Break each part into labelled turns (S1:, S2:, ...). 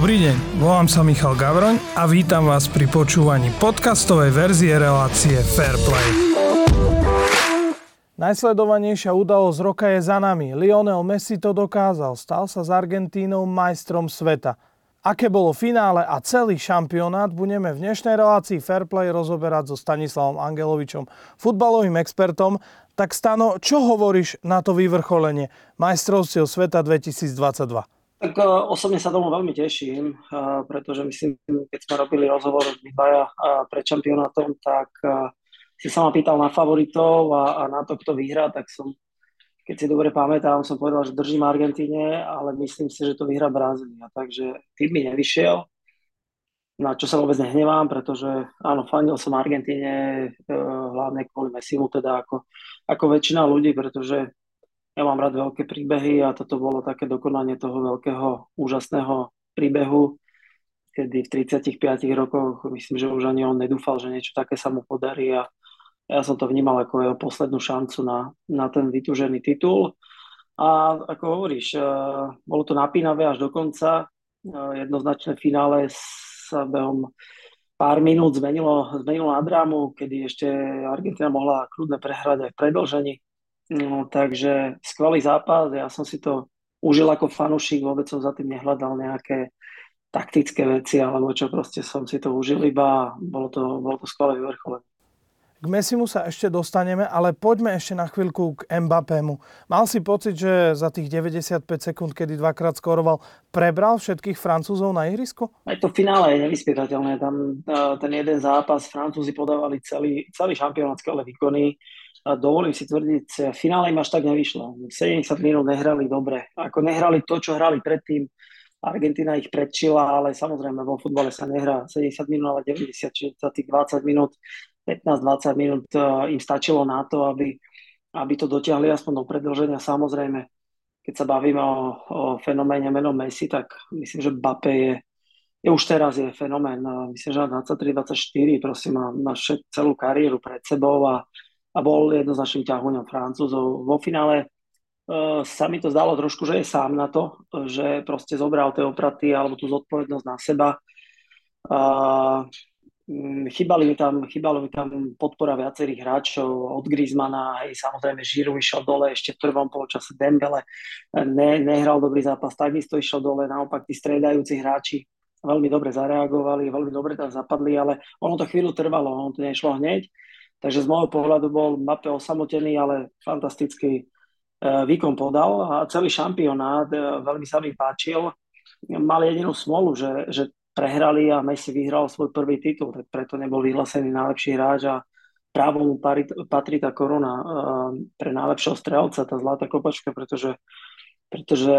S1: Dobrý deň, volám sa Michal Gavroň a vítam vás pri počúvaní podcastovej verzie relácie Fairplay. Najsledovanejšia udalosť roka je za nami. Lionel Messi to dokázal. Stal sa s Argentínou majstrom sveta. Aké bolo finále a celý šampionát budeme v dnešnej relácii Fairplay rozoberať so Stanislavom Angelovičom, futbalovým expertom. Tak Stano, čo hovoríš na to vyvrcholenie majstrovstiev sveta 2022?
S2: Tak uh, osobne sa tomu veľmi teším, uh, pretože myslím, keď sme robili rozhovor dvaja uh, pred šampionátom, tak si sa ma pýtal na favoritov a, a na to, kto vyhrá, tak som, keď si dobre pamätám, som povedal, že držím Argentíne, ale myslím si, že to vyhrá Brazília. Takže tým mi nevyšiel, na čo sa vôbec nehnevám, pretože áno, fandil som Argentíne hlavne kvôli Messimu, teda ako, ako väčšina ľudí, pretože ja mám rád veľké príbehy a toto bolo také dokonanie toho veľkého, úžasného príbehu, kedy v 35 rokoch, myslím, že už ani on nedúfal, že niečo také sa mu podarí a ja som to vnímal ako jeho poslednú šancu na, na ten vytúžený titul. A ako hovoríš, eh, bolo to napínavé až do konca. Eh, jednoznačné finále sa behom pár minút zmenilo, zmenilo na drámu, kedy ešte Argentina mohla kľudne prehrať aj v predlžení. No, takže skvelý zápas, ja som si to užil ako fanúšik, vôbec som za tým nehľadal nejaké taktické veci, alebo čo proste som si to užil iba, bolo to, bolo to skvelé vyvrcholenie.
S1: K Messimu sa ešte dostaneme, ale poďme ešte na chvíľku k Mbappému. Mal si pocit, že za tých 95 sekúnd, kedy dvakrát skoroval, prebral všetkých Francúzov na ihrisku?
S2: Aj to finále je nevyspytateľné. Tam uh, ten jeden zápas Francúzi podávali celý, celý šampionát skvelé výkony. Uh, dovolím si tvrdiť, finále im až tak nevyšlo. 70 minút nehrali dobre. Ako nehrali to, čo hrali predtým. Argentina ich predčila, ale samozrejme vo futbale sa nehrá 70 minút, ale 90, čiže za tých 20 minút 15-20 minút e, im stačilo na to, aby, aby to dotiahli aspoň do predlženia. Samozrejme, keď sa bavíme o, o fenoméne menom Messi, tak myslím, že Bape je, je už teraz je fenomén. E, myslím, že na 23-24, prosím, má celú kariéru pred sebou a, a bol jednoznačným ťahuňom Francúzov. Vo finále uh, sa mi to zdalo trošku, že je sám na to, že proste zobral tie opraty alebo tú zodpovednosť na seba. Uh, Mm, chýbali mi tam, chýbalo mi tam podpora viacerých hráčov, od Griezmana, aj samozrejme Žiru išiel dole, ešte v prvom polčase Dembele ne, nehral dobrý zápas, takisto išiel dole, naopak tí striedajúci hráči veľmi dobre zareagovali, veľmi dobre tam zapadli, ale ono to chvíľu trvalo, ono to nešlo hneď, takže z môjho pohľadu bol Mape osamotený, ale fantastický e, výkon podal a celý šampionát e, veľmi sa mi páčil. Mal jedinú smolu, že, že prehrali a Messi vyhral svoj prvý titul, tak preto nebol vyhlásený najlepší hráč a právo mu patrí tá korona pre najlepšieho strelca, tá zlatá kopačka, pretože, pretože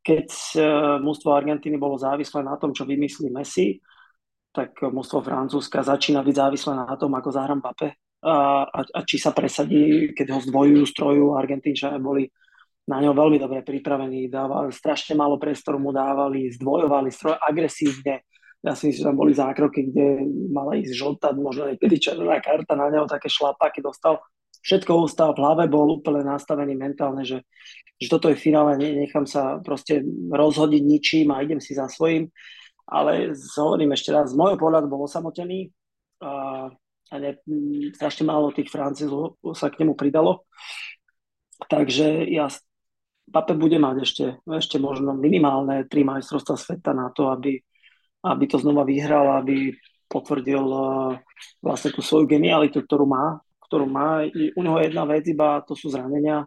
S2: keď e, mústvo Argentíny bolo závislé na tom, čo vymyslí Messi, tak mústvo Francúzska začína byť závislé na tom, ako zahrám Pape a, a, či sa presadí, keď ho zdvojujú stroju. Argentínčania boli na ňo veľmi dobre pripravení, dávali, strašne málo priestoru mu dávali, zdvojovali stroj agresívne. Ja si myslím, že tam boli zákroky, kde mala ísť žltá, možno niekedy červená karta na neho, také šlapáky dostal. Všetko ustal v hlave, bol úplne nastavený mentálne, že, že toto je finále, nechám sa proste rozhodiť ničím a idem si za svojím. Ale hovorím ešte raz, z môjho pohľadu bol osamotený a, a ne, strašne málo tých Francúzov sa k nemu pridalo. Takže ja Pape bude mať ešte, ešte možno minimálne tri majstrovstvá sveta na to, aby, aby to znova vyhral, aby potvrdil uh, vlastne tú svoju genialitu, ktorú má. Ktorú má. U neho jedna vec iba, to sú zranenia.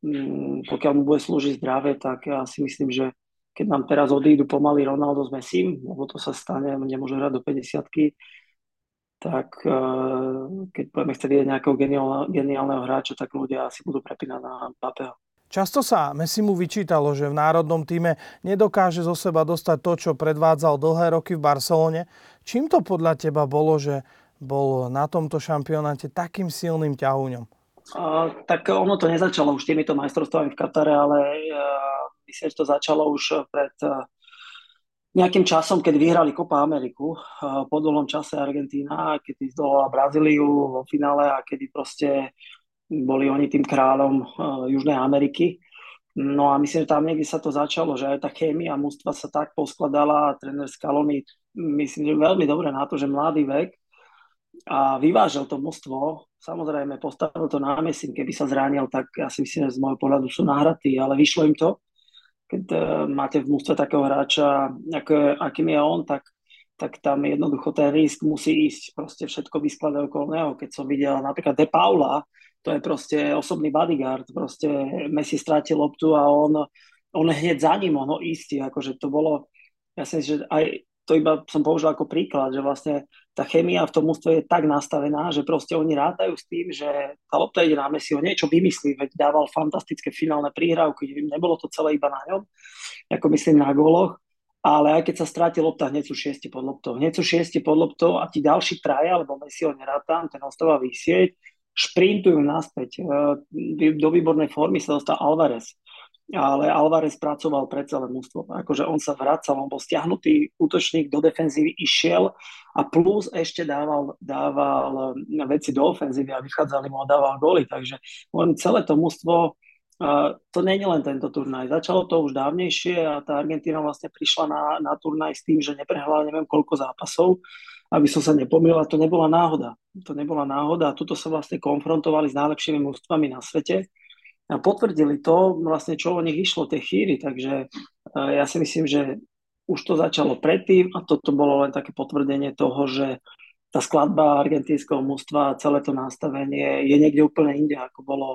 S2: Mm, pokiaľ mu bude slúžiť zdravie, tak ja si myslím, že keď nám teraz odídu pomaly Ronaldo s Messim, lebo to sa stane, nemôže hrať do 50 tak uh, keď budeme chcieť vidieť nejakého geniálneho, geniálneho hráča, tak ľudia asi budú prepínať na Papeho.
S1: Často sa Messi mu vyčítalo, že v národnom týme nedokáže zo seba dostať to, čo predvádzal dlhé roky v Barcelone. Čím to podľa teba bolo, že bol na tomto šampionáte takým silným ťahuňom?
S2: Uh, tak ono to nezačalo už týmito majstrovstvami v Katare, ale uh, myslím, že to začalo už pred uh, nejakým časom, keď vyhrali Copa Ameriku uh, po dlhom čase Argentína, keď zdolala Brazíliu vo finále a kedy proste boli oni tým kráľom uh, Južnej Ameriky. No a myslím, že tam niekde sa to začalo, že aj tá chémia mústva sa tak poskladala a tréner Scaloni, myslím, že veľmi dobre na to, že mladý vek a vyvážel to mústvo. Samozrejme, postavil to na mesin, keby sa zranil, tak ja si myslím, že z môjho pohľadu sú nahratí, ale vyšlo im to. Keď uh, máte v mústve takého hráča, ako, akým je on, tak tak tam jednoducho ten risk musí ísť proste všetko vyskladať okolo neho. Keď som videl napríklad De Paula, to je proste osobný bodyguard, proste Messi strátil loptu a on, on hneď za ním, on ho akože to bolo, ja si myslím, že aj to iba som použil ako príklad, že vlastne tá chemia v tom ústve je tak nastavená, že proste oni rátajú s tým, že tá lopta ide na Messi, on niečo vymyslí, veď dával fantastické finálne príhrávky, nebolo to celé iba na ňom, ako myslím na góloch, ale aj keď sa stráti lopta, hneď sú šiesti pod loptou. Hneď sú šiesti pod loptou a ti ďalší traja, alebo Messi ho nerátam, ten ostáva vysieť, šprintujú naspäť. E, do výbornej formy sa dostal Alvarez. Ale Alvarez pracoval pre celé mústvo. Akože on sa vracal, on bol stiahnutý útočník do defenzívy, išiel a plus ešte dával, dával veci do ofenzívy a vychádzali mu a dával góly. Takže on celé to mústvo a to nie je len tento turnaj. Začalo to už dávnejšie a tá Argentína vlastne prišla na, na turnaj s tým, že neprehrala neviem koľko zápasov. Aby som sa nepomýlila, to nebola náhoda. To nebola náhoda a tuto sa vlastne konfrontovali s najlepšími mústvami na svete potvrdili to, vlastne čo o nich išlo, tie chýry. Takže e, ja si myslím, že už to začalo predtým a toto bolo len také potvrdenie toho, že tá skladba argentínskeho mústva a celé to nastavenie je niekde úplne inde, ako bolo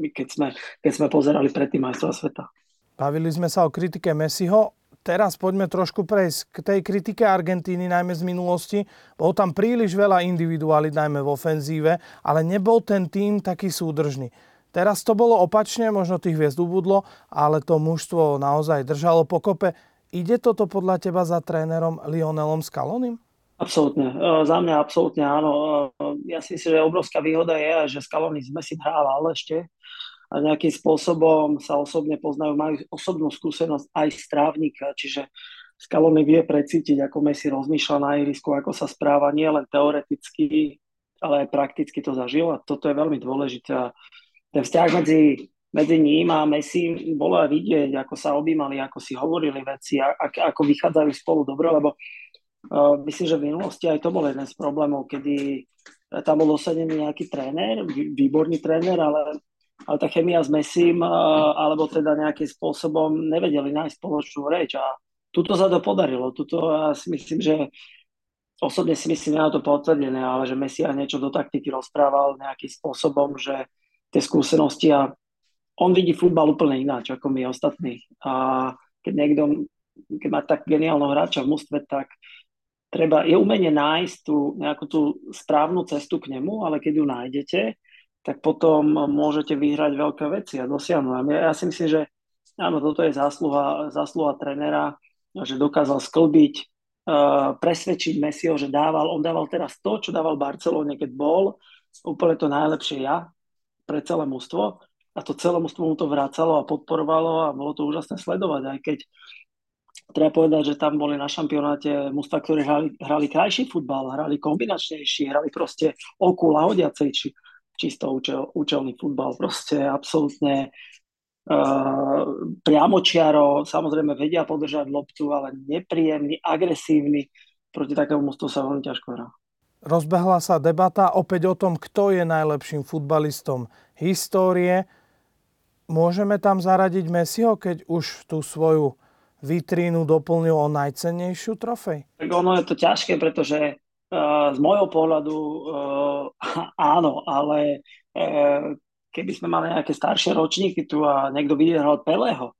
S2: keď sme, keď sme pozerali predtým majstrova sveta.
S1: Bavili sme sa o kritike Messiho. Teraz poďme trošku prejsť k tej kritike Argentíny, najmä z minulosti. Bol tam príliš veľa individualit, najmä v ofenzíve, ale nebol ten tým taký súdržný. Teraz to bolo opačne, možno tých hviezd ubudlo, ale to mužstvo naozaj držalo pokope. Ide toto podľa teba za trénerom Lionelom Scalonim?
S2: Absolútne. E, za mňa absolútne áno. E, ja si myslím, že obrovská výhoda je, že Scaloni sme si hrával ešte a nejakým spôsobom sa osobne poznajú, majú osobnú skúsenosť aj z trávnika, čiže Scaloni vie precítiť, ako Messi rozmýšľa na ihrisku, ako sa správa, nie len teoreticky, ale aj prakticky to zažil a toto je veľmi dôležité. Ten vzťah medzi, medzi ním a Messi bolo aj vidieť, ako sa objímali, ako si hovorili veci, ako, ako vychádzajú spolu dobre, lebo myslím, že v minulosti aj to bol jeden z problémov, kedy tam bol dosadený nejaký tréner, výborný tréner, ale, ale tá chemia s Messim, alebo teda nejakým spôsobom nevedeli nájsť spoločnú reč a tuto sa to podarilo. Tuto ja si myslím, že osobne si myslím, na to potvrdené, ale že Messi aj niečo do taktiky rozprával nejakým spôsobom, že tie skúsenosti a on vidí futbal úplne ináč ako my ostatní. A keď niekto, keď má tak geniálneho hráča v mústve, tak treba, je umenie nájsť tú nejakú tú správnu cestu k nemu, ale keď ju nájdete, tak potom môžete vyhrať veľké veci a dosiahnuť. Ja, ja si myslím, že áno, toto je zásluha, zásluha trenera, že dokázal sklbiť, uh, presvedčiť Messiho, že dával, on dával teraz to, čo dával Barcelone, keď bol, úplne to najlepšie ja pre celé mužstvo a to celé mužstvo mu to vracalo a podporovalo a bolo to úžasné sledovať, aj keď treba povedať, že tam boli na šampionáte mužstva, ktorí hrali, hrali krajší futbal, hrali kombinačnejší, hrali proste oku lahodiacejší, čisto účel, účelný futbal, proste absolútne uh, priamočiaro, samozrejme vedia podržať loptu, ale nepríjemný, agresívny, proti takému mužstvu sa veľmi ťažko hrá.
S1: Rozbehla sa debata opäť o tom, kto je najlepším futbalistom histórie. Môžeme tam zaradiť Messiho, keď už tú svoju vitrínu doplnil o najcennejšiu trofej?
S2: Tak ono je to ťažké, pretože uh, z môjho pohľadu uh, áno, ale uh, keby sme mali nejaké staršie ročníky tu a niekto vydieral Peleho,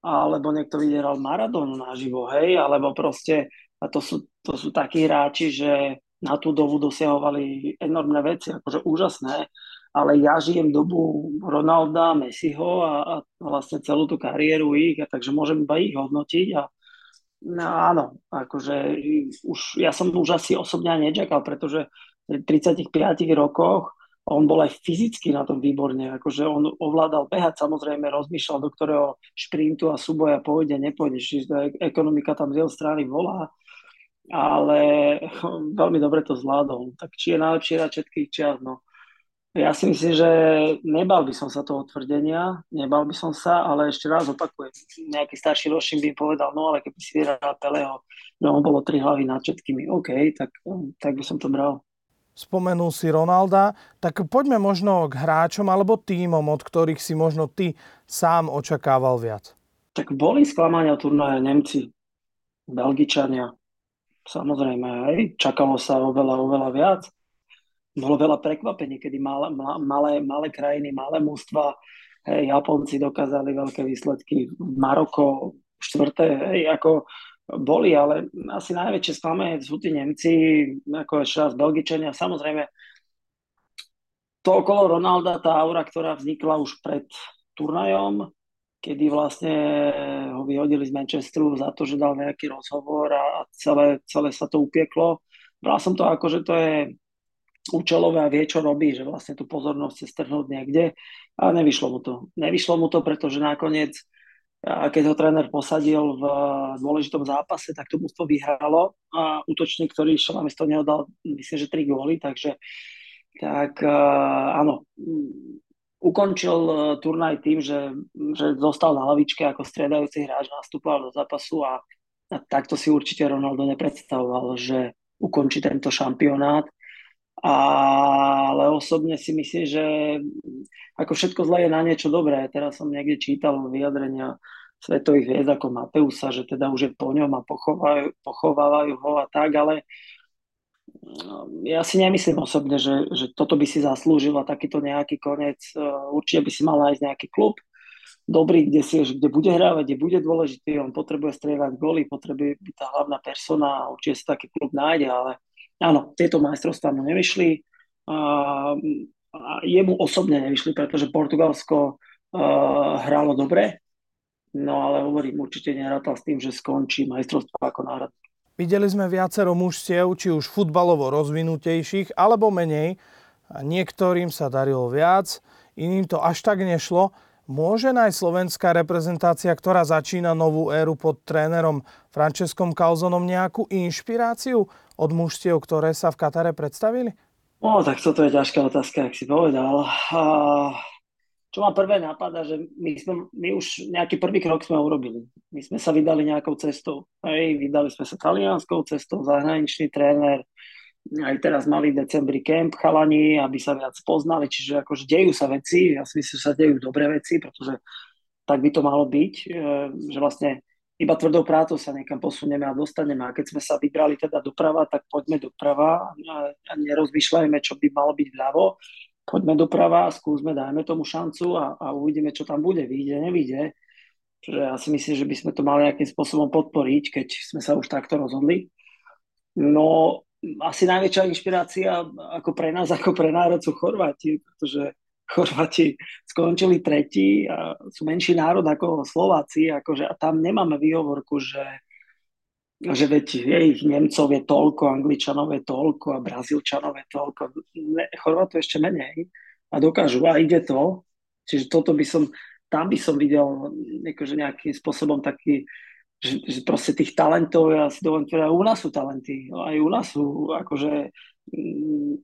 S2: alebo niekto vydieral Maradonu naživo, hej, alebo proste, a to sú, to sú takí hráči, že na tú dobu dosiahovali enormné veci, akože úžasné, ale ja žijem dobu Ronalda, Messiho a, a vlastne celú tú kariéru ich, a takže môžem iba ich hodnotiť a no, áno, akože už, ja som už asi osobne nečakal, pretože v 35 rokoch on bol aj fyzicky na tom výborne, akože on ovládal behať, samozrejme rozmýšľal, do ktorého šprintu a súboja pôjde, nepôjde, čiže ekonomika tam z jeho strany volá, ale veľmi dobre to zvládol. Tak či je najlepší hráč všetkých čias, no Ja si myslím, že nebal by som sa toho tvrdenia, nebal by som sa, ale ešte raz opakujem, nejaký starší ročník by povedal, no ale keby si vyhral Peleho, no on bolo tri hlavy nad všetkými, OK, tak, tak by som to bral.
S1: Spomenul si Ronalda, tak poďme možno k hráčom alebo týmom, od ktorých si možno ty sám očakával viac.
S2: Tak boli sklamania turnaje Nemci, Belgičania, samozrejme, aj čakalo sa oveľa, oveľa viac bolo veľa prekvapení, kedy malé, malé, malé krajiny, malé mústva, hej, Japonci dokázali veľké výsledky, Maroko štvrté, hej, ako boli, ale asi najväčšie sklamenie sú tí Nemci, ako ešte raz Belgičania, samozrejme to okolo Ronalda, tá aura, ktorá vznikla už pred turnajom, kedy vlastne ho vyhodili z Manchesteru za to, že dal nejaký rozhovor a celé, celé sa to upieklo. Bral som to ako, že to je účelové a vie, čo robí, že vlastne tú pozornosť chce strhnúť niekde. A nevyšlo mu to. Nevyšlo mu to, pretože nakoniec, keď ho tréner posadil v dôležitom zápase, tak to mústvo vyhralo a útočník, ktorý išiel na miesto neho dal, myslím, že tri góly, takže tak áno, ukončil turnaj tým, že, že zostal na lavičke ako striedajúci hráč, nastupoval do zápasu a, a takto si určite Ronaldo nepredstavoval, že ukončí tento šampionát ale osobne si myslím, že ako všetko zlé je na niečo dobré. Teraz som niekde čítal vyjadrenia svetových hviezd ako Mateusa, že teda už je po ňom a pochovajú, pochovávajú ho a tak, ale mm, ja si nemyslím osobne, že, že toto by si zaslúžil a takýto nejaký koniec. Určite by si mal nájsť nejaký klub, dobrý, kde, si, kde bude hrávať, kde bude dôležitý, on potrebuje strieľať góly, potrebuje byť tá hlavná persona a určite sa taký klub nájde, ale Áno, tieto majstrovstvá mu nevyšli. A, jemu osobne nevyšli, pretože Portugalsko uh, hralo dobre, no ale hovorím, určite nerátal s tým, že skončí majstrovstvo ako nárad.
S1: Videli sme viacero mužstiev, či už futbalovo rozvinutejších, alebo menej. Niektorým sa darilo viac, iným to až tak nešlo. Môže nájsť slovenská reprezentácia, ktorá začína novú éru pod trénerom Franceskom Calzonom nejakú inšpiráciu od mužstiev, ktoré sa v Katare predstavili?
S2: No, tak toto je ťažká otázka, ak si povedal. čo ma prvé napadá, že my, sme, my už nejaký prvý krok sme urobili. My sme sa vydali nejakou cestou. Hej, vydali sme sa talianskou cestou, zahraničný tréner, aj teraz mali v decembri kemp chalani, aby sa viac poznali, čiže akože dejú sa veci, ja si myslím, že sa dejú dobré veci, pretože tak by to malo byť, e, že vlastne iba tvrdou prácou sa niekam posunieme a dostaneme. A keď sme sa vybrali teda doprava, tak poďme doprava a nerozmýšľajme, čo by malo byť vľavo. Poďme doprava, skúsme, dajme tomu šancu a, a uvidíme, čo tam bude. Vyjde, nevyjde. Čiže ja si myslím, že by sme to mali nejakým spôsobom podporiť, keď sme sa už takto rozhodli. No, asi najväčšia inšpirácia ako pre nás, ako pre národ sú Chorváti, pretože Chorváti skončili tretí a sú menší národ ako Slováci, akože, a tam nemáme výhovorku, že, že veď je ich Nemcov je toľko, Angličanov je toľko a Brazílčanov je toľko. Ne, Chorvátov ešte menej a dokážu a ide to. Čiže toto by som, tam by som videl akože nejakým spôsobom taký že, že proste tých talentov, ja si dovolím povedať, u nás sú talenty, aj u nás sú, akože mm,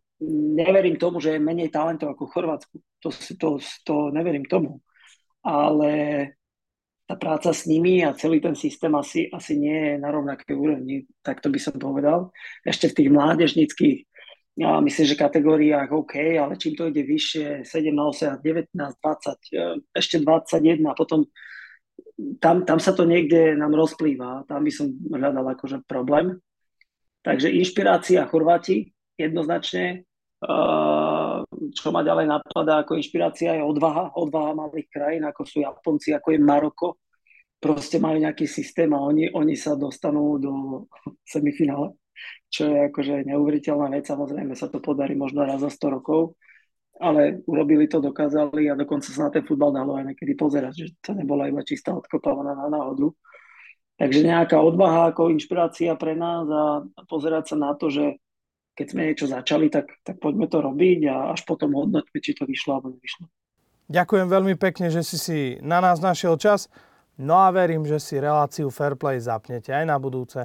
S2: neverím tomu, že je menej talentov ako v Chorvátsku, to, to, to neverím tomu, ale tá práca s nimi a celý ten systém asi, asi nie je na rovnakej úrovni, tak to by som povedal. Ešte v tých mládežnických, ja myslím, že kategóriách OK, ale čím to ide vyššie, 17, 19, 20, ešte 21, potom tam, tam sa to niekde nám rozplýva, tam by som hľadal akože problém. Takže inšpirácia Chorváti jednoznačne, čo ma ďalej napadá ako inšpirácia je odvaha, odvaha malých krajín, ako sú Japonci, ako je Maroko. Proste majú nejaký systém a oni, oni sa dostanú do semifinále, čo je akože neuveriteľná vec. Samozrejme sa to podarí možno raz za 100 rokov, ale urobili to, dokázali a dokonca sa na ten futbal dalo aj niekedy pozerať, že to nebola iba čistá odkopávaná na náhodu. Takže nejaká odvaha ako inšpirácia pre nás a pozerať sa na to, že keď sme niečo začali, tak, tak poďme to robiť a až potom hodnoťme, či to vyšlo alebo nevyšlo.
S1: Ďakujem veľmi pekne, že si si na nás našiel čas. No a verím, že si reláciu Fairplay zapnete aj na budúce.